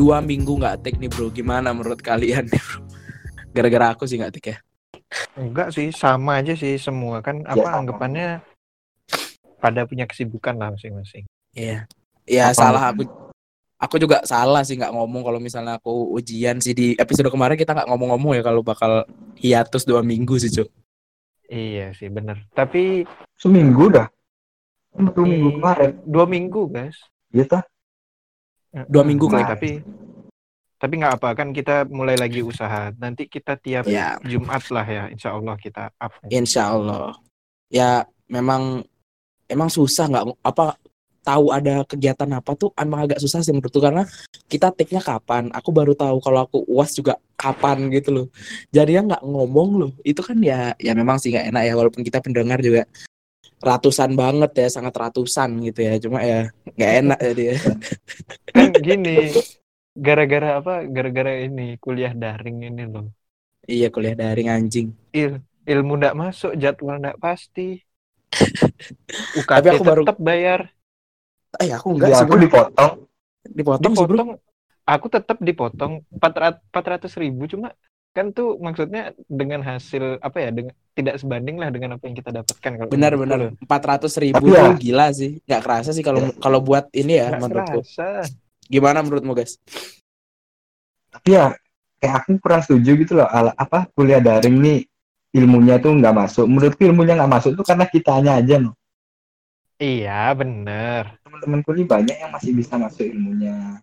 dua minggu nggak take nih bro. Gimana menurut kalian nih bro? Gara-gara aku sih nggak take ya. Enggak sih, sama aja sih semua kan Ya, apa sama. anggapannya pada punya kesibukan lah masing-masing. Iya. Ya Apa salah aku. Aku juga salah sih nggak ngomong kalau misalnya aku ujian sih di episode kemarin kita nggak ngomong-ngomong ya kalau bakal hiatus dua minggu sih cuk. Iya sih bener. Tapi Seminggu dah. Eh, minggu kemarin. dua minggu guys. Gitu. Dua minggu Nah, kali. tapi tapi nggak apa kan kita mulai lagi usaha. Nanti kita tiap Ya Jumat lah ya, insya Allah kita up. insya Allah. Ya memang emang susah nggak apa tahu ada kegiatan apa tuh emang agak susah sih menurutku karena kita take-nya kapan. Aku baru tahu kalau aku uas juga kapan gitu loh. Jadi ya nggak ngomong loh. Itu kan ya ya memang sih nggak enak ya walaupun kita pendengar juga ratusan banget ya sangat ratusan gitu ya cuma ya nggak enak jadi ya Kan gini, gara-gara apa? Gara-gara ini kuliah daring ini loh. iya kuliah daring anjing Il, ilmu ndak masuk, jadwal ndak pasti. UKT Tapi aku baru- tetap bayar. eh aku enggak Ya, sih aku dipotong. dipotong, sih bro Dipotong, aku tetap dipotong 400 ribu cuma kan tuh maksudnya dengan hasil apa ya dengan tidak sebanding lah dengan apa yang kita dapatkan kalau benar benar loh. empat ratus ribu Tapi ya- tuh gila sih nggak kerasa sih kalau kalau buat ini ya Nggak menurutku kerasa. gimana menurutmu guys Tapi ya kayak aku kurang setuju gitu loh. Ala, apa kuliah daring nih ilmunya tuh nggak masuk. Menurutku ilmunya nggak masuk tuh karena kitanya aja loh. Iya bener. Teman-teman kuliah banyak yang masih bisa masuk ilmunya.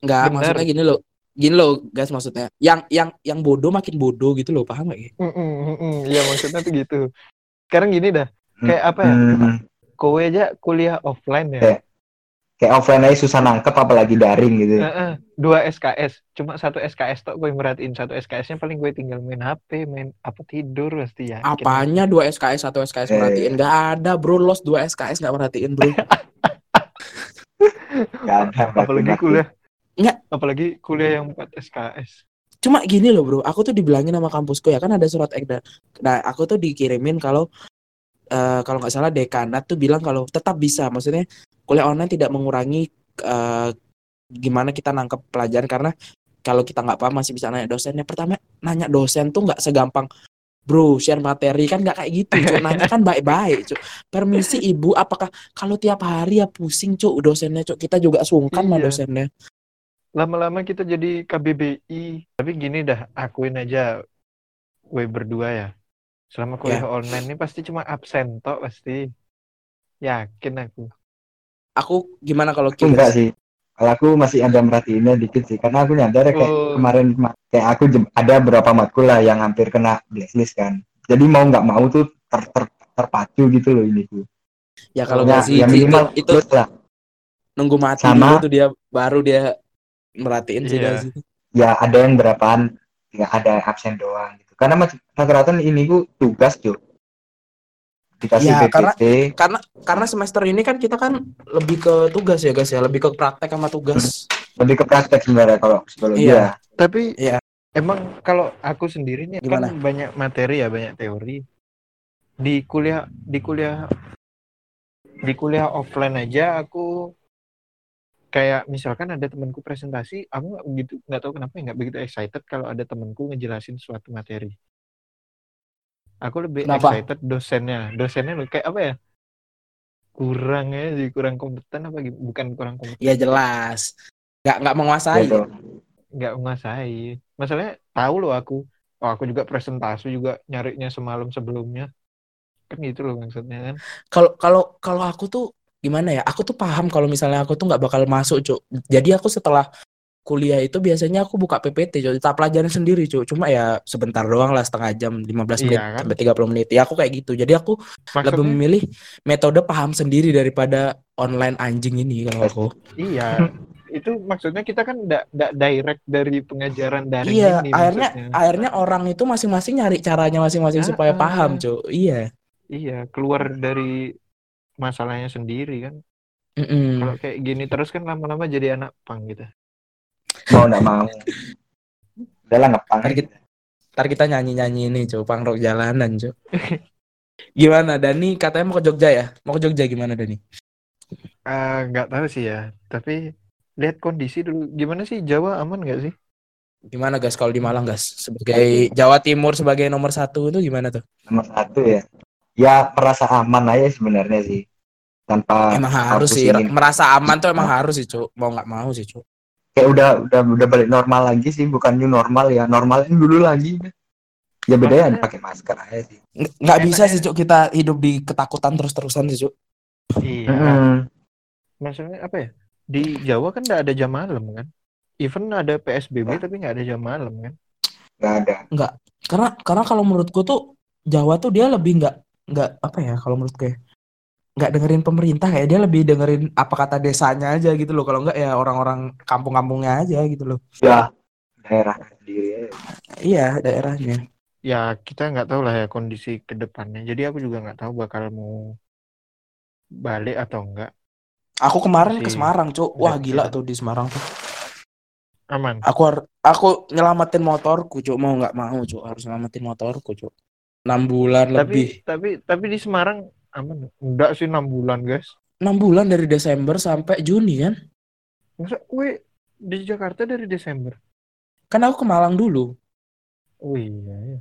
nggak Benar. maksudnya gini loh gini loh guys maksudnya yang yang yang bodoh makin bodoh gitu loh paham gak ya Mm-mm, mm-mm. Iya maksudnya tuh gitu. Sekarang gini dah kayak apa ya? Hmm, Kowe aja kuliah offline ya. Kayak- kayak offline aja susah nangkep apalagi daring gitu. Heeh, dua SKS, cuma satu SKS tok gue merhatiin satu SKS-nya paling gue tinggal main HP, main apa tidur pasti ya. apanya dua SKS satu SKS Eh. merhatiin nggak ada bro los dua SKS nggak merhatiin bro Nggak ada. Apalagi kuliah. Nggak. Apalagi kuliah yang 4 SKS. cuma gini loh bro. Aku tuh dibilangin sama kampusku ya. Kan ada surat ekda nah aku tuh dikirimin kalau eh, kalau nggak salah dekanat tuh bilang kalau tetap bisa. Maksudnya kuliah online tidak mengurangi eh, gimana kita nangkep pelajaran. Karena kalau kita nggak paham masih bisa nanya dosennya pertama nanya dosen tuh nggak segampang bro share materi. Kan nggak kayak gitu cuk. Nanya kan baik-baik cuk. Permisi ibu apakah kalau tiap hari ya pusing cuk dosennya cuk? Kita juga sungkan sama Iya. dosennya Lama-lama kita jadi KBBI. Tapi gini dah, akuin aja gue berdua ya. Selama kuliah online ini pasti cuma absen tok pasti. Yakin aku. aku gimana kalau Aku kita enggak sih. Kalau aku masih ada merhatiinnya dikit sih, karena aku nyadar kayak Oh. kemarin kayak aku ada beberapa matkul lah yang hampir kena blacklist kan. Jadi mau nggak mau tuh ter- ter- terpacu gitu loh ini tuh. ya kalau Ya, nggak sih ya itu, minimal itu lulus lah. nunggu mati Sama- dulu tuh dia baru dia merhatiin sih dari situ. Ya ada yang berapaan nggak ada absen doang gitu. Karena mas- rata-rata ini ku tugas cuy. Dikasih Ya, karena- Karena karena semester ini kan kita kan lebih ke tugas ya guys ya, lebih ke praktek sama tugas. lebih ke praktek sebenarnya kalau psikologi Iya. ya. Tapi Iya. emang kalau aku sendiri nih Gimana? kan banyak materi ya, banyak teori. Di kuliah di kuliah di kuliah offline aja aku kayak misalkan ada temanku presentasi, aku nggak begitu nggak tahu kenapa ya, nggak begitu excited kalau ada temanku ngejelasin suatu materi. Aku lebih Kenapa? excited dosennya, dosennya loh kayak apa ya? Kurang ya, sih, kurang kompeten apa gitu? Bukan kurang kompeten, Ya jelas. Nggak nggak menguasai. Gitu. nggak menguasai. Masalahnya tahu loh aku, oh aku juga presentasi juga nyarinya semalam sebelumnya. Kan gitu loh maksudnya kan. Kalau kalau kalau aku tuh gimana ya? Aku tuh paham kalau misalnya aku tuh nggak bakal masuk, Cuk. Jadi aku setelah kuliah itu biasanya aku buka PPT, Cuk. Tak pelajaran sendiri, Cuk. Cuma ya sebentar doang lah, setengah jam, 15 menit Iya, kan? sampai 30 menit. Ya aku kayak gitu. Jadi aku lebih Maksudnya memilih metode paham sendiri daripada online anjing ini kalau aku. iya. Itu maksudnya kita kan nggak direct dari pengajaran daring Iya, ini akhirnya maksudnya. akhirnya orang itu masing-masing nyari caranya masing-masing Ah, supaya ah, paham, ah. Cuk. Iya. Iya, keluar dari masalahnya sendiri kan. Mm-mm. Kalau kayak gini terus kan lama-lama jadi anak pang gitu. Mau nggak mau. Udahlah ngepang. Ntar kita, ntar kita nyanyi-nyanyi ini, Cuk. Pangrok jalanan, Cuk. Gimana, Dani? Katanya mau ke Jogja ya? Mau ke Jogja gimana, Dani? Ah, nggak tahu sih ya, tapi lihat kondisi dulu. Gimana sih Jawa aman nggak sih? Gimana guys kalau di Malang guys sebagai Jawa Timur sebagai nomor satu itu gimana tuh? nomor satu ya ya merasa aman aja sebenarnya sih tanpa Emang harus sih ingin- merasa aman tuh emang harus sih cuk mau nggak mau sih cuk. kayak udah udah udah balik normal lagi sih bukan new normal ya normalin dulu lagi ya bedanya Maksudnya- pakai masker aja sih Nggak nggak bisa ya. sih cuk kita hidup di ketakutan terus terusan sih cuk. Iya. Mm-mm. Maksudnya apa ya? Di Jawa kan nggak ada jam malam kan? Even ada PSBB tapi nggak ada jam malam kan? nggak ada Karena karena kalau menurutku tuh Jawa tuh dia lebih nggak nggak apa ya kalau menurutku ya nggak dengerin pemerintah kayak dia lebih dengerin apa kata desanya aja gitu loh. Kalau nggak ya orang-orang kampung-kampungnya aja gitu loh. Ya daerah sendiri iya daerahnya. Ya kita nggak tahu lah ya kondisi ke depannya. Jadi aku juga nggak tahu bakal mau balik atau enggak. aku kemarin ke Semarang cuk. wah gila ya. tuh di Semarang tuh. Aman. aku har- aku nyelamatin motorku cuk. Mau nggak mau cuk. Harus nyelamatin motorku cuk enam bulan lebih Tapi tapi tapi di Semarang aman. Enggak sih enam bulan guys. enam bulan dari Desember sampai Juni kan Masa kue di Jakarta dari Desember? kan aku ke Malang dulu Oh iya ya.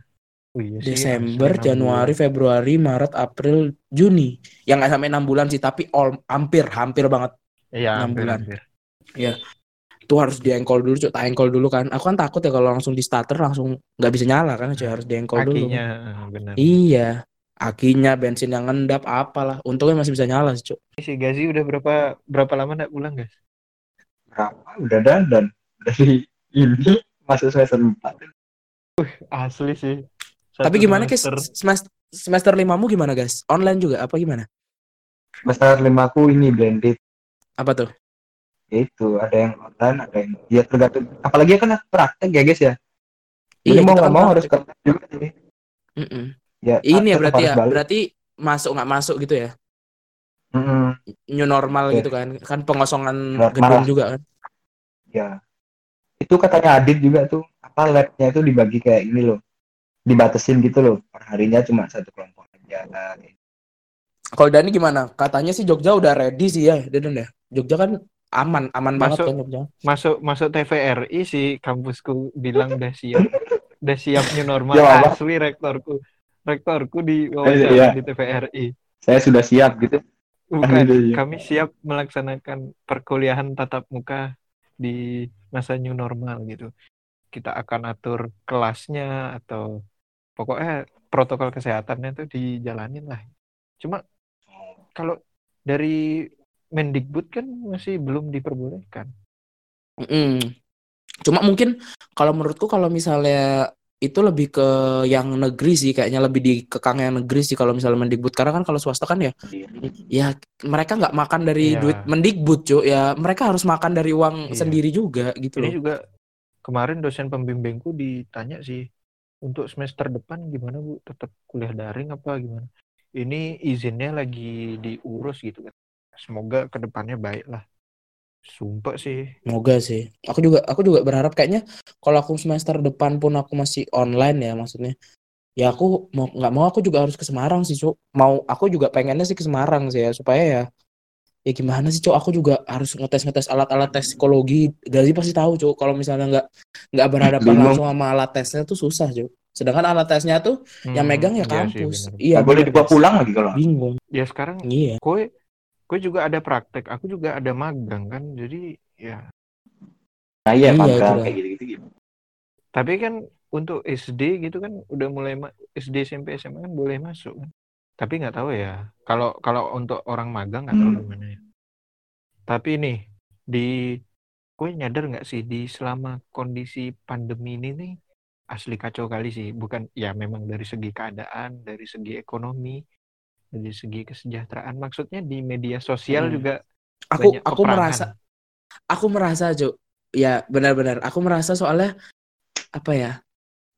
Oh iya sih, Desember, Januari, Februari, Maret, April, Juni. Yang nggak sampai enam bulan sih, tapi all, hampir, hampir banget. bulan. Iya, hampir, bulan. hampir. Itu harus diengkol dulu, cuk. Tak engkol dulu kan. Aku kan takut ya kalau langsung di starter langsung nggak bisa nyala kan, cuk. Harus diengkol dulu. Kakinya eh, benar. Iya. Akinya, bensin yang ngendap, apalah. Untungnya masih bisa nyala sih, cuk. Si Gazi udah berapa berapa lama nggak pulang guys? berapa udah dandan dari ini masuk semester empat Asli sih. tapi Satu gimana, guys? semester. Semester, semester limamu gimana, guys? Online juga, apa gimana? semester lima aku ini blended Apa tuh? Itu ada yang online ada yang ya tergantung apalagi kan praktek ya guys ya kita Jadi mau nggak kan mau harus kerja juga sih Mm-mm. ya Ini ya berarti ya, balik. berarti masuk nggak masuk gitu ya? Mm-mm. New normal Oke. gitu kan? Kan pengosongan Normal. gedung juga kan? ya itu katanya Adit juga tuh apa labnya itu dibagi kayak ini loh dibatasin gitu loh perharinya cuma satu kelompok aja Kalau Dani gimana? Katanya sih Jogja udah ready sih ya, Deden ya. Jogja kan aman, aman banget Masuk. Jogja. Masuk masuk TVRI sih kampusku bilang udah siap. udah siap new normal. Ya? Asli rektorku. Rektorku di Iya. wawancara di TVRI. saya sudah siap gitu Bukan, Iya. kami siap melaksanakan perkuliahan tatap muka di masa new normal gitu. Kita akan atur kelasnya atau pokoknya protokol kesehatannya tuh dijalanin lah. Cuma kalau dari Mendikbud kan masih belum diperbolehkan. Mm-mm. Cuma mungkin kalau menurutku kalau misalnya itu lebih ke yang negeri sih kayaknya lebih dikekang yang negeri sih kalau misalnya Mendikbud karena kan kalau swasta kan ya ya mereka nggak makan dari Iya. duit Mendikbud cuy ya mereka harus makan dari uang Iya. sendiri juga gitu Ini loh. juga kemarin dosen pembimbingku ditanya sih untuk semester depan gimana Bu? Tetap kuliah daring apa gimana? Ini izinnya lagi diurus gitu kan. Semoga ke depannya baik lah. Sumpah sih. Semoga sih. Aku juga aku juga berharap kayaknya kalau aku semester depan pun aku masih online ya maksudnya. Ya aku mau nggak mau aku juga harus ke Semarang sih, Cuk. Mau aku juga pengennya sih ke Semarang sih ya supaya ya ya gimana sih, Cuk? Aku juga harus ngetes-ngetes alat-alat tes psikologi. Gazi pasti tahu, Cuk. Kalau misalnya nggak nggak berhadapan Bingung. langsung sama alat tesnya tuh susah, Cuk. Sedangkan alat tesnya tuh yang Hmm, megang ya iya sih, kampus. Iya, boleh dibawa pulang lagi kalau Bingung. Ya sekarang Iya. kue kue juga ada praktek, aku juga ada magang kan. Jadi ya nah iya Iya, magang kayak gitu gitu tapi kan untuk SD gitu kan udah mulai ma- SD SMP SMA kan boleh masuk kan. Tapi nggak tahu ya. Kalau kalau untuk orang magang nggak tahu Hmm. gimana ya. Tapi nih di gue nyadar nggak sih di selama kondisi pandemi ini nih asli kacau kali sih. Bukan ya memang dari segi keadaan, dari segi ekonomi, dari segi kesejahteraan. Maksudnya di media sosial Hmm. juga Aku aku peperangan. merasa aku merasa Cuk ya benar-benar aku merasa soalnya apa ya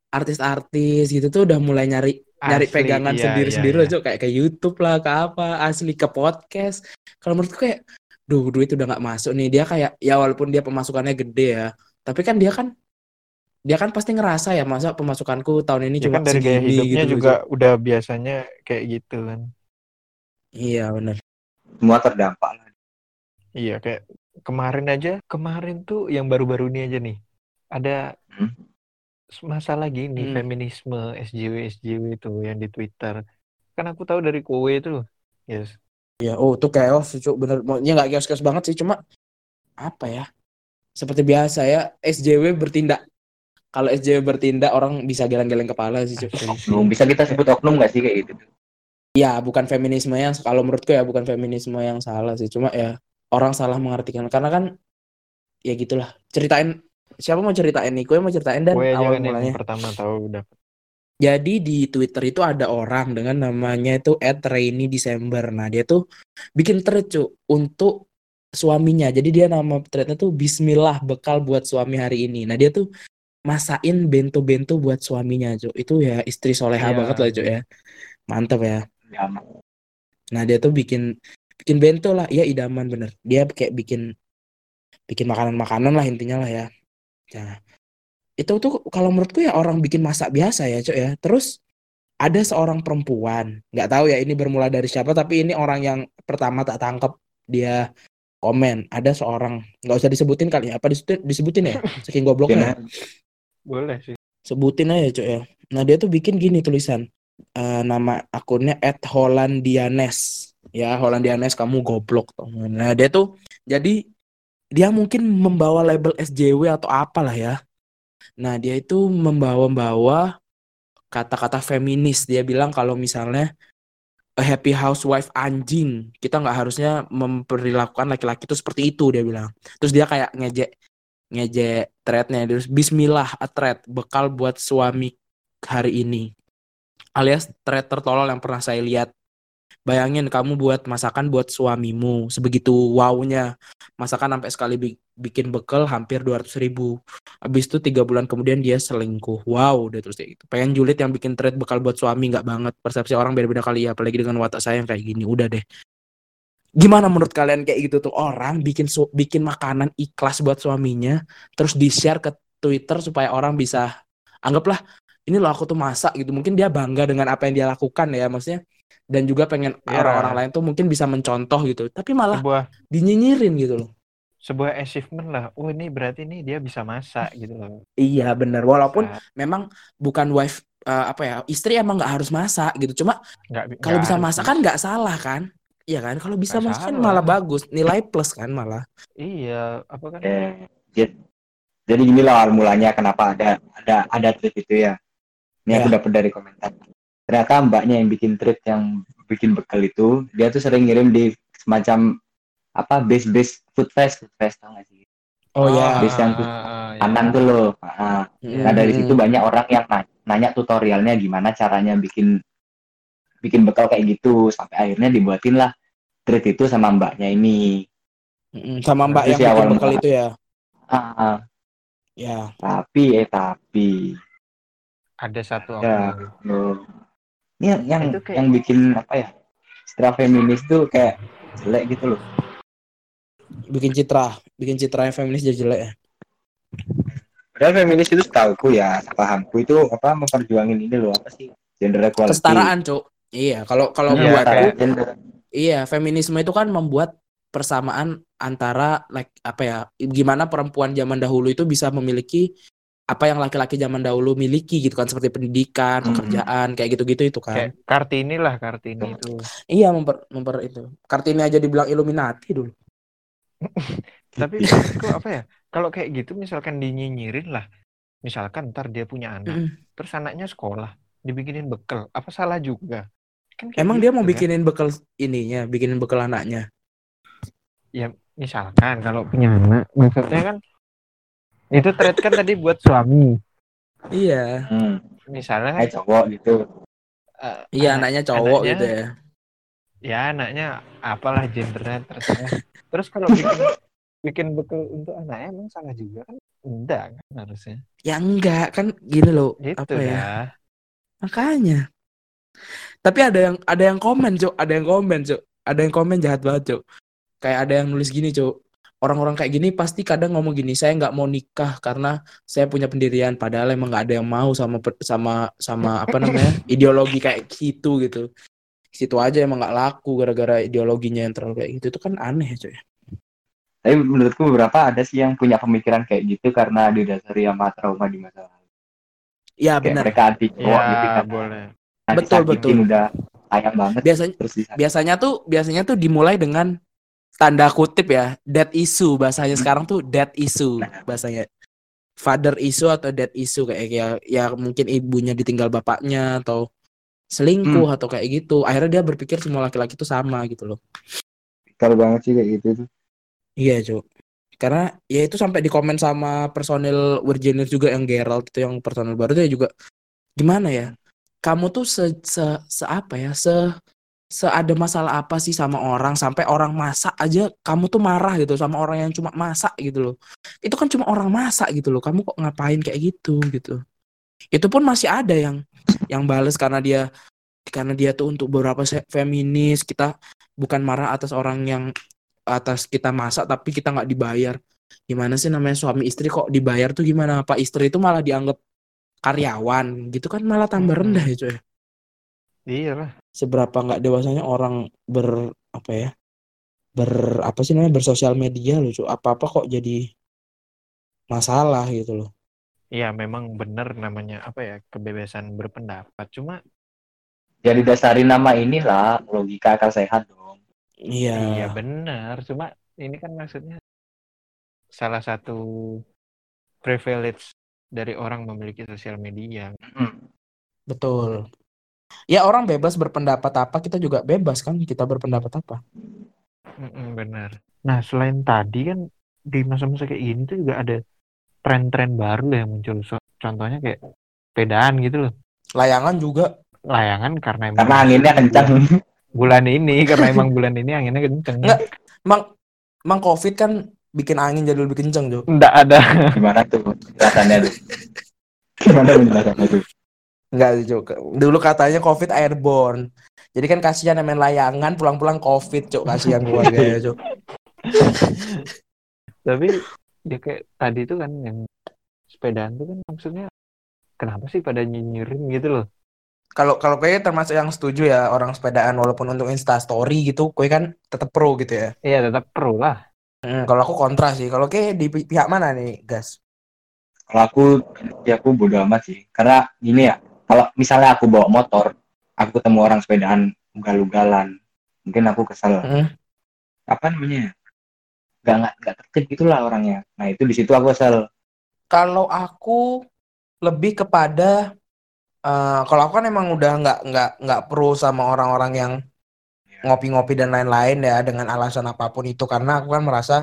artis-artis gitu tuh udah mulai nyari nyari Asli, pegangan iya, sendiri-sendiri iya, loh Cuk kayak ke YouTube lah ke apa asli ke podcast kalau menurutku kayak duh duit udah nggak masuk nih dia kayak ya walaupun dia pemasukannya gede ya tapi kan dia kan dia kan pasti ngerasa ya masa pemasukanku tahun ini Ya cuma kan dari gaya segini hidupnya gitu juga Cuk. udah biasanya kayak gitu kan. Iya benar semua terdampak lah Iya kayak kemarin aja kemarin tuh yang baru-baru ini aja nih ada Hmm. masalah gini Hmm. feminisme SJW SJW itu yang di Twitter kan aku tahu dari kowe itu yes Ya, oh itu chaos sih, Cuk. Bener, maunya nggak chaos-chaos banget sih, cuma apa ya? Seperti biasa ya, SJW bertindak. Kalau SJW bertindak, orang bisa geleng-geleng kepala sih, Cuk. Oknum. Bisa kita sebut oknum nggak sih kayak gitu? Ya, bukan feminisme yang, kalau menurutku ya bukan feminisme yang salah sih. Cuma ya, orang salah mengartikan. Karena kan, ya gitulah. Ceritain, siapa mau ceritain nih? Gue mau ceritain dan awal kan yang mulanya. pertama tahu udah Jadi di Twitter itu ada orang dengan namanya itu @rainy December. Nah, dia tuh bikin thread cu untuk suaminya. Jadi dia nama threadnya tuh Bismillah bekal buat suami hari ini. Nah, dia tuh masain bento-bento buat suaminya, cu. Itu ya istri soleha Iya. banget lah, cu ya. Mantap ya. Nah, dia tuh bikin bikin bento lah. Iya, idaman bener. Dia kayak bikin bikin makanan-makanan lah intinya lah ya. Nah, itu tuh kalau menurutku ya orang bikin masak biasa ya, Cok ya. Terus ada seorang perempuan, nggak tahu ya ini bermula dari siapa, tapi ini orang yang pertama tak tangkap dia komen. Ada seorang nggak usah disebutin kali ya, apa disebutin, disebutin ya? Saking gobloknya. ya. boleh sih Sebutin aja, Cok ya. Nah, dia tuh bikin gini tulisan. Eh, nama akunnya @hollandianes. Ya, Hollandianes kamu goblok. tau. Nah, dia tuh jadi dia mungkin membawa label SJW atau apalah ya. Nah, dia itu membawa-bawa kata-kata feminis. Dia bilang kalau misalnya a happy housewife anjing, kita nggak harusnya memperlakukan laki-laki itu seperti itu dia bilang. Terus dia kayak ngejek ngejek threadnya terus Bismillah a thread bekal buat suami hari ini. Alias thread tertolol yang pernah saya lihat. Bayangin kamu buat masakan buat suamimu sebegitu wownya. Masakan sampai sekali bi- bikin bekal hampir 200 ribu. Abis itu tiga bulan kemudian dia selingkuh. Wow dia terus kayak gitu. Pengen julid yang bikin thread bekal buat suami nggak banget. Persepsi orang beda-beda kali ya apalagi dengan watak saya yang kayak gini. Udah deh. Gimana menurut kalian kayak gitu tuh? Orang bikin bikin makanan ikhlas buat suaminya terus di share ke Twitter supaya orang bisa anggaplah ini loh aku tuh masak gitu mungkin dia bangga dengan apa yang dia lakukan ya maksudnya dan juga pengen Ya. orang-orang lain tuh mungkin bisa mencontoh gitu tapi malah sebuah dinyinyirin gitu loh sebuah achievement lah oh ini berarti ini dia bisa masak gitu loh Iya benar. Walaupun Masak. memang bukan wife eh, apa ya istri emang nggak harus masak gitu. Cuma kalau bisa masak kan nggak salah kan? Iya kan? Kalau bisa masak kan malah bagus. Nilai plus kan malah. iya apa kan Eh, jadi, jadi gini lah awal mulanya kenapa ada ada ada tweet itu ya. Ini aku Ya. dapat dari komentar. Ternyata mbaknya yang bikin tweet yang bikin bekal itu, dia tuh sering ngirim di semacam apa base base food fest food fest tau gak sih? Oh, ya. Bis yang ah, ah, ya. Kanan tuh loh. Ah, Nah dari Hmm. situ banyak orang yang na- nanya tutorialnya gimana caranya bikin bikin bekal kayak gitu sampai akhirnya dibuatin lah thread itu sama mbaknya ini. Mm-mm. sama Mbak Itu yang bikin awal bekal itu ya. Ah, ah. Ya. tapi eh tapi ada satu Ya. oknum. loh. Ini yang yang, Itu kayak- yang bikin apa ya? Istilah feminis tuh kayak jelek gitu loh. Bikin citra, bikin citra yang feminis jadi jelek ya. Padahal feminis itu setahuku ya, pahamku itu apa memperjuangin ini loh apa sih? Gender equality. Kesetaraan, Cuk. Iya, kalau kalau Iya, buatku Kesetaraan gender. Iya, feminisme itu kan membuat persamaan antara like apa ya, gimana perempuan zaman dahulu itu bisa memiliki apa yang laki-laki zaman dahulu miliki gitu kan seperti pendidikan, Mhm. pekerjaan, kayak gitu-gitu itu kan. kayak kartini lah kartini itu Iya, memper memper itu. Kartini aja dibilang Illuminati dulu. tapi Gitu. maksudku apa ya kalau kayak gitu misalkan dinyinyirin lah misalkan ntar dia punya anak Mm-mm. terus anaknya sekolah dibikinin bekal apa salah juga kan Emang dia gitu mau kan. bikinin bekal ininya, bikinin bekal anaknya. ya misalkan kalau punya anak maksudnya kan itu thread kan tadi buat suami Iya. Hmm, misalnya kan kayak cowok gitu. eh, Iya, anak- anaknya cowok anaknya- gitu ya. ya anaknya apalah gendernya terserah terus kalau bikin bikin bekal untuk anaknya emang salah juga kan enggak kan harusnya Ya enggak, kan gini loh, gitu apa ya? dah Makanya. Tapi ada yang ada yang komen, Cuk. Ada yang komen, Cuk. Ada yang komen jahat banget, Cuk. Kayak ada yang nulis gini, Cuk. Orang-orang kayak gini pasti kadang ngomong gini, saya nggak mau nikah karena saya punya pendirian. Padahal emang nggak ada yang mau sama sama sama apa namanya ideologi kayak gitu gitu. Situ aja emang nggak laku gara-gara ideologinya yang terlalu kayak gitu. Itu kan aneh, Cuk. Tapi menurutku beberapa ada sih yang punya pemikiran kayak gitu karena didasari sama trauma di masa lalu. Ya Kayak benar. mereka anti cowok gitu Ya, kan. boleh. Betul, betul. udah sayang banget Biasanya terus biasanya tuh biasanya tuh dimulai dengan tanda kutip ya dead issue bahasanya sekarang tuh dead issue bahasanya. Father issue atau dead issue kayak ya, ya mungkin ibunya ditinggal bapaknya atau selingkuh atau kayak gitu. Akhirnya dia berpikir semua laki-laki itu sama gitu loh. Kalau banget sih kayak gitu tuh. iya cuk. Karena ya itu sampai di komen sama personil Virginia juga yang Gerald itu yang personil baru dia juga gimana ya? Kamu tuh se, se, se apa ya? Se se ada masalah apa sih sama orang? Sampai orang masak aja kamu tuh marah gitu sama orang yang cuma masak gitu loh. Itu kan cuma orang masak gitu loh. Kamu kok ngapain kayak gitu gitu. Itu pun masih ada yang yang bales karena dia karena dia tuh untuk beberapa feminis. Kita bukan marah atas orang yang atas kita masak tapi kita nggak dibayar. Gimana sih namanya suami istri kok dibayar tuh gimana? Apa istri itu malah dianggap karyawan. Gitu kan malah tambah rendah ya cuy Iya lah. seberapa nggak dewasanya orang ber apa ya ber apa sih namanya bersosial media loh cuy apa apa kok jadi masalah gitu loh Iya, memang benar namanya apa ya kebebasan berpendapat. Cuma Ya didasari nama inilah logika akal sehat dong. iya iya benar. Cuma ini kan maksudnya salah satu privilege dari orang memiliki sosial media. Hmm. betul ya orang bebas berpendapat apa kita juga bebas kan kita berpendapat apa Mm-mm, benar. Nah, selain tadi kan di masa-masa kayak gini tuh juga ada tren-tren baru yang muncul. So- contohnya kayak sepedaan gitu loh. layangan juga Layangan karena emang Karena anginnya kencang. bulan ini karena emang bulan ini anginnya kenceng. Nggak. mang mang covid kan bikin angin jadi lebih kenceng Jo Nggak ada. Gimana tuh penjelasannya tuh? Gimana penjelasannya tuh? Enggak Jo dulu katanya covid airborne. Jadi kan kasihan main layangan pulang-pulang covid cok kasihan keluarganya cok Tapi ya kayak tadi tuh kan yang sepedaan tuh kan maksudnya kenapa sih pada nyinyirin gitu loh? kalau kalau kue termasuk yang setuju ya orang sepedaan walaupun untuk insta story gitu kue kan tetap pro gitu ya. Iya tetap pro lah. Hmm, kalau aku kontra sih. Kalau kue di pi- pihak mana nih gas? Kalau aku, ya aku bodo amat sih. Karena gini ya, kalau misalnya aku bawa motor, aku ketemu orang sepedaan ugal-ugalan, mungkin aku kesel. Hmm. Apa namanya? ya? Gak nggak nggak tertib gitulah orangnya. Nah itu di situ aku kesel. kalau aku lebih kepada eh, kalau aku kan emang udah nggak nggak nggak pro sama orang-orang yang ngopi-ngopi dan lain-lain ya dengan alasan apa pun itu karena aku kan merasa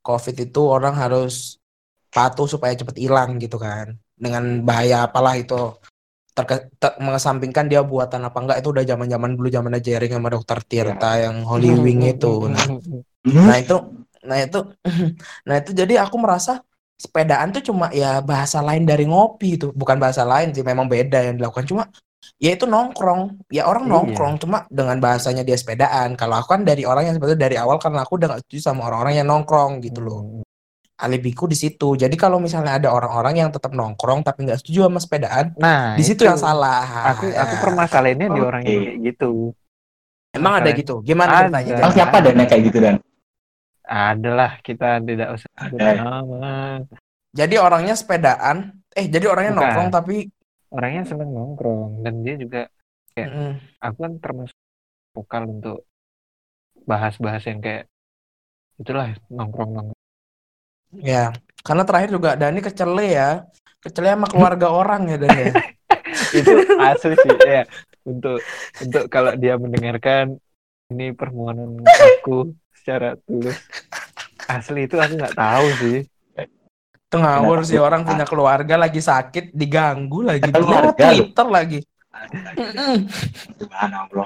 COVID itu orang harus patuh supaya cepet hilang gitu kan dengan bahaya apalah itu Terke, ter- mengesampingkan dia buatan apa enggak itu udah zaman-zaman dulu zamannya Jering sama Dokter Tirta yang Holy Wing itu. Nah Nah itu, nah itu, nah itu jadi aku merasa sepedaan tuh cuma ya bahasa lain dari ngopi itu, bukan bahasa lain sih, memang beda yang dilakukan. Cuma ya itu nongkrong, ya orang Iya. nongkrong cuma dengan bahasanya dia sepedaan. Kalau aku kan dari orang yang sebetulnya dari awal karena aku udah gak setuju sama orang-orang yang nongkrong gitu loh. Alibiku di situ. Jadi kalau misalnya ada orang-orang yang tetap nongkrong tapi nggak setuju sama sepedaan, Nah, di situ itu. yang salah. Aku Ya. aku permasalahannya di orang yang kayak gitu. Emang ada Masalah- gitu. Gimana Ada. ceritanya? Emang Gas? siapa dan kayak gitu dan? Adalah kita tidak usah Ada. Jadi orangnya sepedaan, eh jadi orangnya Bukan. nongkrong tapi Orangnya seneng nongkrong dan dia juga Ya. Mm-mm. aku kan termasuk vokal untuk bahas-bahas yang kayak itulah nongkrong nongkrong. Ya, karena terakhir juga Dani kecele ya. Kecele sama keluarga orang ya Dan ya. itu asli sih ya untuk untuk kalau dia mendengarkan ini permohonan aku secara tulus asli itu aku nggak tahu sih Itu ngawur sih orang punya keluarga lagi sakit diganggu lagi Keluarga. Twitter lagi.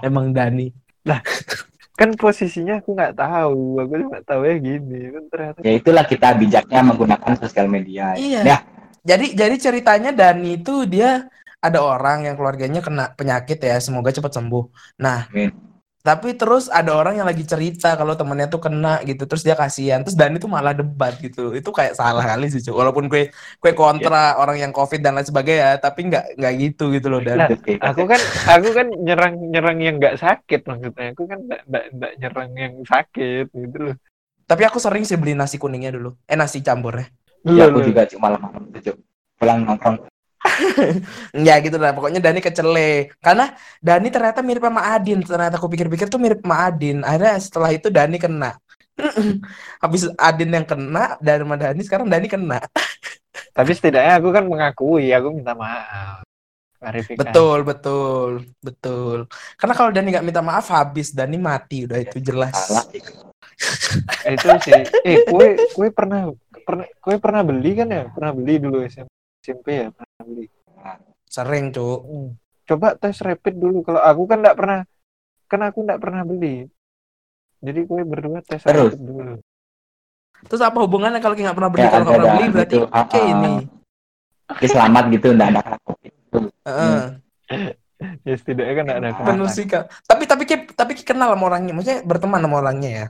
Emang Dani. Kan posisinya aku nggak tahu aku cuma tahu ya gini kan ternyata Ya itulah kita bijaknya menggunakan sosial media. Iya. Ya, Jadi jadi ceritanya Dani itu dia ada orang yang keluarganya kena penyakit ya, semoga cepat sembuh. Nah, Amin. Tapi terus ada orang yang lagi cerita kalau temennya tuh kena gitu, terus dia kasihan, terus Dani tuh malah debat gitu. Itu kayak salah kali sih, Cuk. Walaupun gue gue kontra orang yang COVID dan lain sebagainya, tapi nggak nggak gitu gitu loh Dan. Oke. aku kan aku kan nyerang nyerang yang nggak sakit maksudnya aku kan nggak nyerang yang sakit gitu loh Tapi aku sering sih beli nasi kuningnya dulu. Eh nasi campurnya. Iya, aku lu- juga cuma malam itu, Cuk. Pulang nongkrong. Ya gitu lah. Pokoknya Dani kecele. Karena Dani ternyata mirip sama Adin. Ternyata aku pikir-pikir tuh mirip sama Adin. Akhirnya setelah itu Dani kena. Habis Adin yang kena, dan sama Dani sekarang Dani kena. Tapi setidaknya aku kan mengakui, aku minta maaf. Klarifikasi. Betul, betul, betul. Karena kalau Dani nggak minta maaf, habis Dani mati. Udah itu jelas. Itu. Eh, Itu sih. Eh, kue kue pernah pernah kue pernah beli kan ya? Pernah beli dulu SMP, SMP ya. Sering, Cuk. Hmm. Coba tes rapid dulu. Kalau aku kan enggak pernah kan aku enggak pernah beli. Jadi kue berdua tes Terus? rapid dulu. Terus apa hubungannya kalau nggak pernah beli? Ya, kalau nggak pernah beli berarti gitu. oke Ah, ah. ini. Oke, selamat gitu, enggak ada covid. Heeh. Ya setidaknya kan enggak ada Ah. Penuh Kak. Tapi tapi Ki, tapi Ki kenal sama orangnya, maksudnya berteman sama orangnya ya.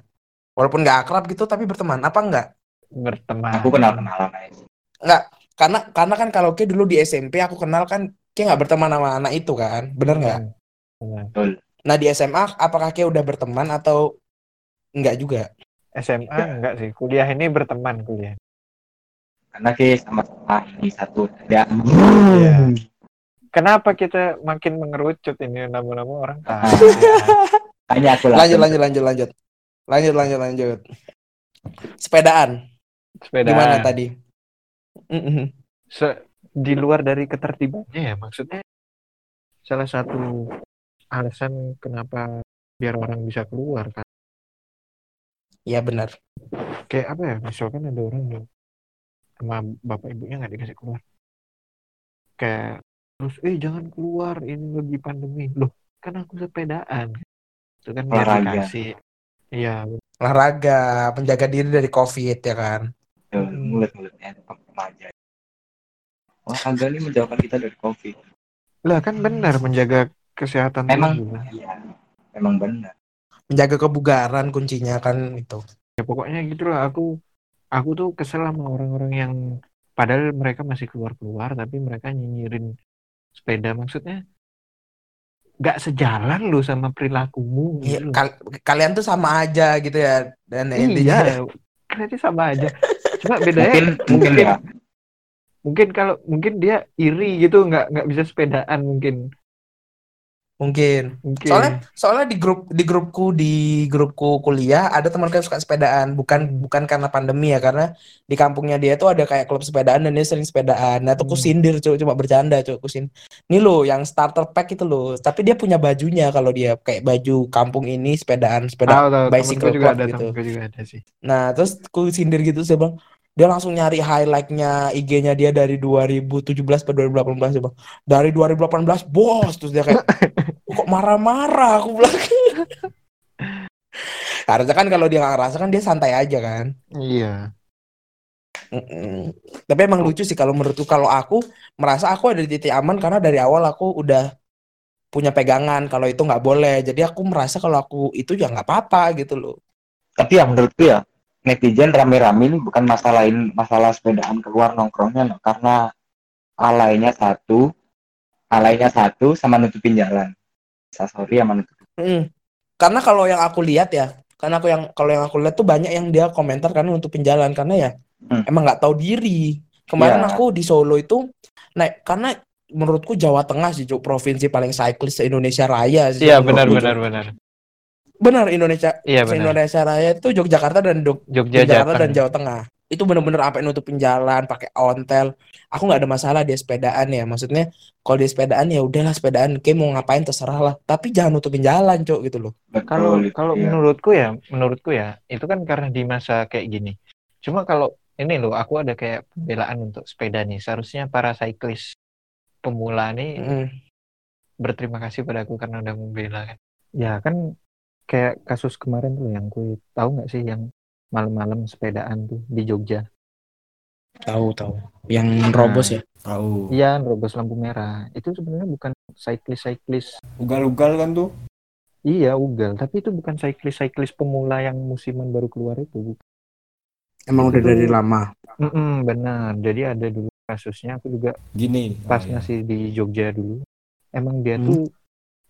Walaupun nggak akrab gitu, tapi berteman. Apa enggak? berteman. Aku kenal kenalan aja. Enggak. Karena karena kan kalau Ki dulu di SMP aku kenal kan Ki nggak berteman sama anak itu kan, bener nggak? Hmm. Betul. Nah di SMA apakah Ki udah berteman atau enggak juga? SMA enggak sih. Kuliah ini berteman kuliah. Karena kita sama-sama ini satu ya. Iya. Kenapa kita makin mengerucut ini nama-nama orang tahu. Hanya aku Lanjut lanjut lanjut lanjut. Lanjut lanjut lanjut. Sepedaan. Sepeda. Gimana tadi? Se- di luar dari ketertibannya ya maksudnya salah satu alasan kenapa biar orang bisa keluar kan? Iya benar. kayak apa ya misalkan ada orang yang sama bapak ibunya nggak dikasih keluar. Kayak terus eh jangan keluar ini lagi pandemi. Loh kan aku sepedaan. Itu kan biar Olahraga. dikasih. Iya Olahraga, menjaga diri dari COVID ya kan. Betul, mulut-mulutnya remaja. Olahraga ini menjauhkan kita dari covid. lah kan benar menjaga kesehatan Emang tubuh. iya, memang benar. Menjaga kebugaran kuncinya kan itu. ya pokoknya gitu lah aku aku tuh kesel sama orang-orang yang padahal mereka masih keluar-keluar tapi mereka nyinyirin sepeda maksudnya nggak sejalan loh sama perilakumu Iya, gitu kal- kalian tuh sama aja gitu ya. Dan intinya iya kayaknya sama aja cuma bedanya Mungkin mungkin ya. mungkin kalau mungkin dia iri gitu nggak nggak bisa sepedaan mungkin mungkin. mungkin Soalnya soalnya di grup di grupku di grupku kuliah ada teman yang suka sepedaan, bukan bukan karena pandemi ya, karena di kampungnya dia tuh ada kayak klub sepedaan dan dia sering sepedaan. Nah, tuh Hmm. sindir cuy, cuma bercanda cuy, ku sin. Nih lo yang starter pack itu loh, tapi dia punya bajunya kalau dia kayak baju kampung ini sepedaan, sepeda tahu bicycle juga club ada gitu. juga ada sih Nah, terus ku sindir gitu saya bang, dia langsung nyari highlightnya IG-nya dia dari 2017 ke 2018 ya bang. Dari 2018 bos, terus dia kayak kok marah-marah aku bilang. Harusnya kan kalau dia nggak ngerasa kan dia santai aja kan. iya Mm-mm. Tapi emang lucu sih kalau menurutku kalau aku merasa aku ada di titik aman karena dari awal aku udah punya pegangan kalau itu nggak boleh. Jadi aku merasa kalau aku itu ya nggak apa-apa gitu loh. Tapi ya menurutku ya netizen rame-rame ini bukan masalahin masalah sepedaan keluar nongkrongnya no. karena alainya satu, alainya satu sama nutupin jalan. Sorry sama nutupin. Mm. Karena kalau yang aku lihat ya, karena aku yang kalau yang aku lihat tuh banyak yang dia komentar karena untuk penjalan karena ya Hmm. emang nggak tahu diri. Kemarin Ya. aku di Solo itu naik karena menurutku Jawa Tengah sih Cuk, provinsi paling cyclist se Indonesia Raya sih. iya benar benar benar Benar Indonesia iya benar Indonesia Raya itu Yogyakarta dan Jogja Jakarta Jateng dan Jawa Tengah. Itu bener-bener sampai nutupin jalan, pakai ontel. Aku nggak ada masalah dia sepedaan ya. Maksudnya kalau dia sepedaan ya udahlah sepedaan, kayak mau ngapain terserah lah. Tapi jangan nutupin jalan, Cuk, gitu loh. kalau kalau iya. menurutku ya menurutku ya itu kan karena di masa kayak gini cuma kalau ini loh aku ada kayak pembelaan untuk sepeda nih seharusnya para cyclist pemula nih Mm. berterima kasih padaku karena udah membela kan ya kan kayak kasus kemarin tuh yang ku tahu nggak sih yang malam-malam sepedaan tuh di Jogja Tahu tahu. Yang nerobos ya. Tahu. iya nerobos lampu merah itu sebenarnya bukan cyclist cyclist Ugal-ugal kan tuh. iya ugal tapi itu bukan cyclist cyclist pemula yang musiman baru keluar itu Emang udah Itu- dari lama. Mm-mm, benar jadi ada dulu kasusnya aku juga Gini. pas Oh, iya. masih di Jogja dulu emang dia Hmm. tuh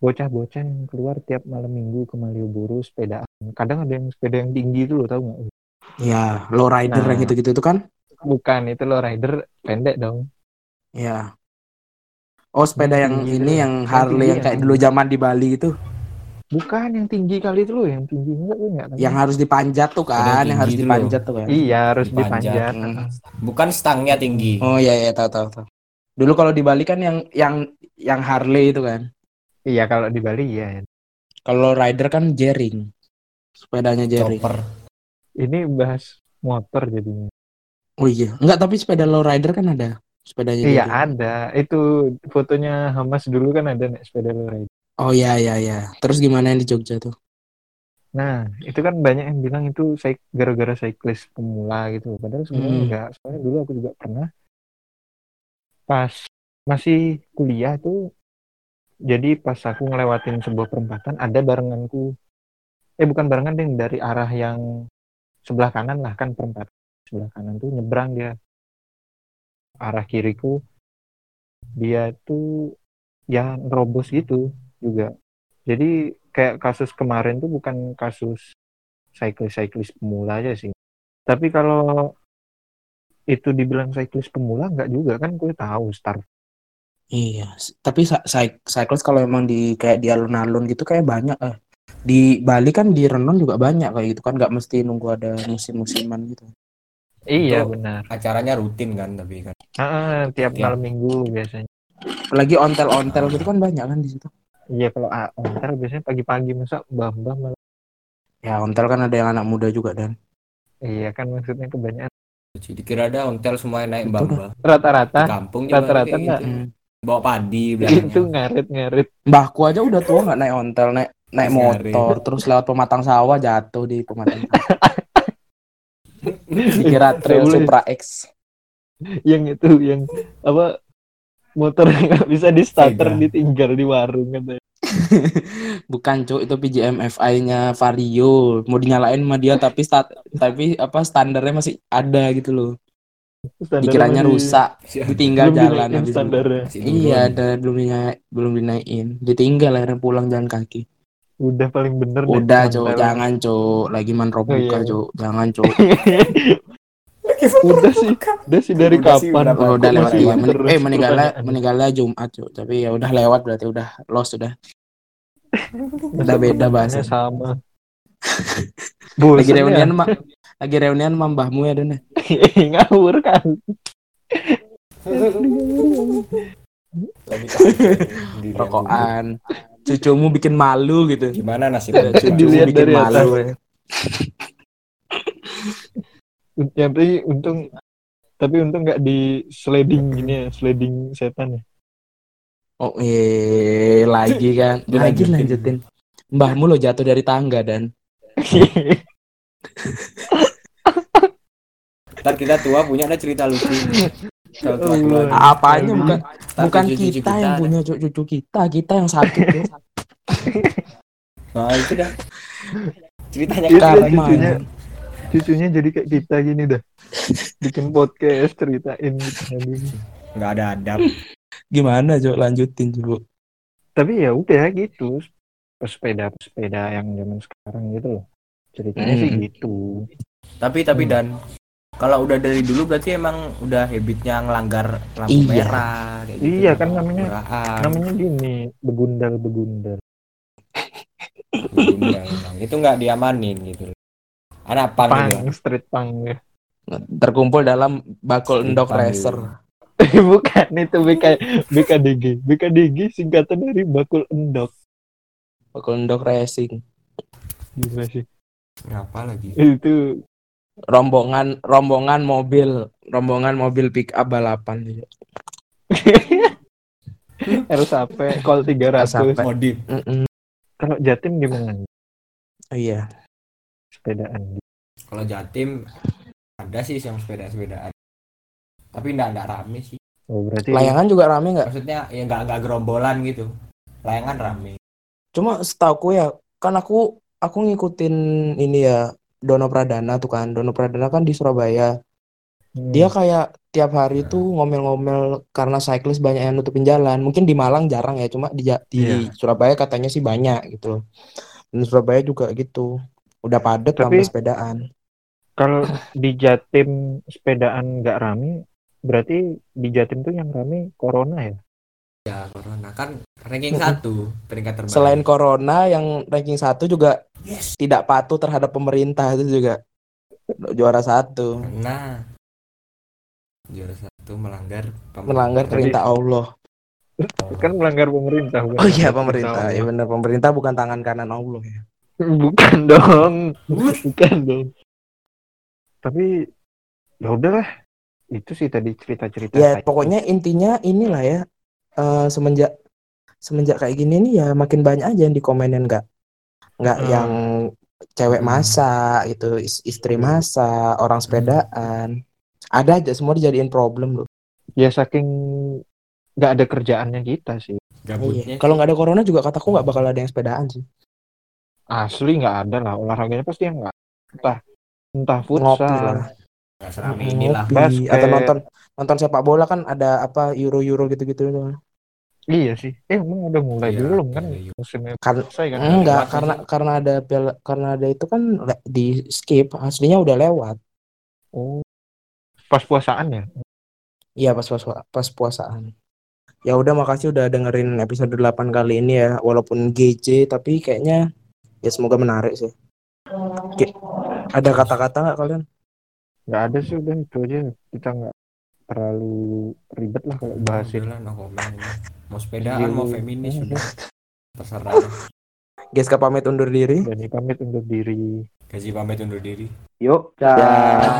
bocah-bocah yang keluar tiap malam minggu ke Malioboro sepedaan kadang ada yang sepeda yang tinggi itu loh tahu nggak Ya, low rider Nah. yang gitu-gitu tuh kan? Bukan itu lo rider pendek dong. Ya. Oh, sepeda yang tinggi ini yang Yang Harley tinggi yang kayak yang- dulu zaman di Bali itu, Bukan yang tinggi kali itu lo, yang tinggi enggak enggak yang harus dipanjat tuh kan, yang harus dipanjat tuh kan. Iya, harus Dipanjat. dipanjat. Hmm. Bukan stangnya tinggi. Oh iya iya tahu tahu tahu. Dulu kalau di Bali kan yang yang yang Harley itu kan. Iya, kalau di Bali iya. Kalau rider kan jering. Sepedanya jering. Chopper. Ini bahas motor jadinya. Oh iya, enggak tapi sepeda low rider kan ada. Sepedanya Iya, jering. ada. Itu fotonya Hamas dulu kan ada nih sepeda lo rider. Oh iya iya iya. Terus gimana yang di Jogja tuh? Nah, itu kan banyak yang bilang itu saya gara-gara cyclist pemula gitu. Padahal sebenarnya Hmm. enggak. Soalnya dulu aku juga pernah pas masih kuliah tuh jadi pas aku ngelewatin sebuah perempatan ada barenganku. Eh bukan barengan deh dari arah yang sebelah kanan lah kan perempatan sebelah kanan tuh nyebrang dia. Arah kiriku dia tuh ya nerobos gitu juga. Jadi kayak kasus kemarin tuh bukan kasus cyclist-cyclist pemula aja sih. Tapi kalau itu dibilang cyclist pemula nggak juga kan gue tahu start Iya, tapi cy- cy- cyclist kalau emang di kayak di alun-alun gitu kayak banyak eh. Di Bali kan di Renon juga banyak kayak gitu kan nggak mesti nunggu ada musim-musiman gitu. iya Itu- benar Acaranya rutin kan tapi kan. Ah, tiap Tiap- malam minggu biasanya Apalagi ontel-ontel gitu kan banyak kan di situ. iya kalau ah, ontel biasanya pagi-pagi masa mbah-mbah malah Ya ontel kan ada yang anak muda juga dan. iya kan maksudnya kebanyakan Jadi dikira ada hotel semuanya naik Betul mbak Di rata-rata kampung Rata-rata enggak. gitu. Bawa padi itu belakangnya. ngarit-ngarit Mbahku aja udah tua nggak naik ontel, naik naik Masih motor, terus lewat pematang sawah jatuh di pematang sawah. Dikira Trail. Supra X. yang itu yang apa motor nggak bisa di starter Sega. ditinggal di warung katanya Bukan cuk, itu PJM FI-nya Vario. Mau dinyalain sama dia tapi stat, tapi apa standarnya masih ada gitu loh. Dikiranya masih- rusak, ditinggal belum jalan habis standarnya Iya, ada belum dinaik, belum dinaikin. Ditinggal akhirnya pulang jalan kaki. udah paling bener Udah, ontel. jangan cuk. Lagi manro Oh, buka, iya. cuk. Jangan, cuk. udah sih udah sih dari Udah sih, kapan udah Oh, udah lewat iya. Men- eh meninggalnya meninggalnya Jumat, cuk. Tapi ya udah lewat berarti udah lost udah. Udah beda bahasa. sama Lagi reunian ya? Lagi reunian sama mbahmu ya, Dan. ngawur kan Lagi Rokokan. Cucumu bikin malu gitu. Gimana nasib Ya, cucumu Dilihat bikin dari malu. ya. ya tapi untung tapi untung nggak di sliding gini ya sliding setan ya Oh, eh lagi kan. Lagi lanjutin. Mbahmu lo jatuh dari tangga dan Ntar kita tua punya ada cerita lucu. Apanya bukan bukan kita yang punya cu- cucu kita, kita yang sakit. Nah itu dah. Ceritanya dia Karma. cucunya cucunya jadi kayak kita gini dah bikin podcast ceritain gitu nggak ada adab. Gimana, Cuk? Lanjutin, Cuk. tapi ya udah gitu pesepeda pesepeda yang zaman sekarang gitu loh ceritanya sih Hmm. gitu Tapi tapi Hmm. dan kalau udah dari dulu berarti emang udah habitnya ngelanggar lampu Iya. merah kayak gitu. Iya, kan namanya- Murahan, namanya gini begundal begundal undang-undang. itu nggak diamanin gitu. Anak pang pang gitu. street pang ya Terkumpul dalam bakul endok Pang racer. bukan itu BK, BKDG BKDG singkatan dari bakul endok Bakul endok racing. gila sih Ngapa lagi? itu Rombongan rombongan mobil, rombongan mobil pick up balapan. Harus sampai call 300 Sampai. Modif. Kalau Jatim gimana Oh, iya. sepedaan Kalau Jatim ada sih yang sepeda-sepedaan. Tapi nggak nggak rame sih. oh berarti Layangan juga rame nggak? Maksudnya ya nggak nggak gerombolan gitu. Layangan rame. Cuma setahu ya, kan aku aku ngikutin ini ya Dono Pradana tuh kan. Dono Pradana kan di Surabaya. Hmm. Dia kayak tiap hari tuh ngomel-ngomel karena cyclist banyak yang nutupin jalan. Mungkin di Malang jarang ya, cuma di di Iya. Surabaya katanya sih banyak gitu loh. Dan Surabaya juga gitu. Udah padet Tapi- sepedaan. Kalau di Jatim sepedaan nggak rame, berarti di Jatim tuh yang rame corona ya? Ya corona kan ranking satu peringkat terbaik. Selain corona yang ranking satu juga yes. tidak patuh terhadap pemerintah itu juga juara satu. Nah, juara satu melanggar Melanggar Jadi- perintah Allah. Kan melanggar pemerintah. bukan Oh iya melanggar pemerintah, ya benar pemerintah bukan tangan kanan Allah ya. Bukan dong, bukan dong. Tapi ya udahlah, itu sih tadi cerita-cerita. Ya pokoknya intinya inilah ya eh, semenjak semenjak kayak gini nih ya makin banyak aja yang dikomenin nggak nggak Hmm. yang cewek Hmm. masak itu is- istri Hmm. masak orang sepedaan ada aja semua dijadiin problem loh. ya saking nggak ada kerjaannya kita sih. Gabutnya. Iya. Kalau nggak ada corona juga kataku nggak bakal ada yang sepedaan sih. Asli nggak ada lah olahraganya pasti yang nggak entah entah futsal. Nggak serame inilah. Basket. atau nonton nonton sepak bola kan ada apa euro euro gitu gitu Iya sih. Eh emang udah mulai Iya, belum kan iya, iya. musimnya Kan- selesai kan? enggak karena sih. karena ada piala- karena ada itu kan di skip aslinya udah lewat Oh. Pas puasaan ya? iya pas pas pas puasaan ya udah makasih udah dengerin episode 8 kali ini ya walaupun GJ tapi kayaknya ya semoga menarik sih Oke. ada kata-kata nggak kalian Nggak ada sih udah itu aja. Kita nggak terlalu ribet lah kalau bahasin. Udah lah, no comment ini. Mau sepedaan, mau feminis Iya. udah. Terserah. Geska pamit undur diri Dan pamit undur diri. Gaji pamit undur diri. Yuk, Dah.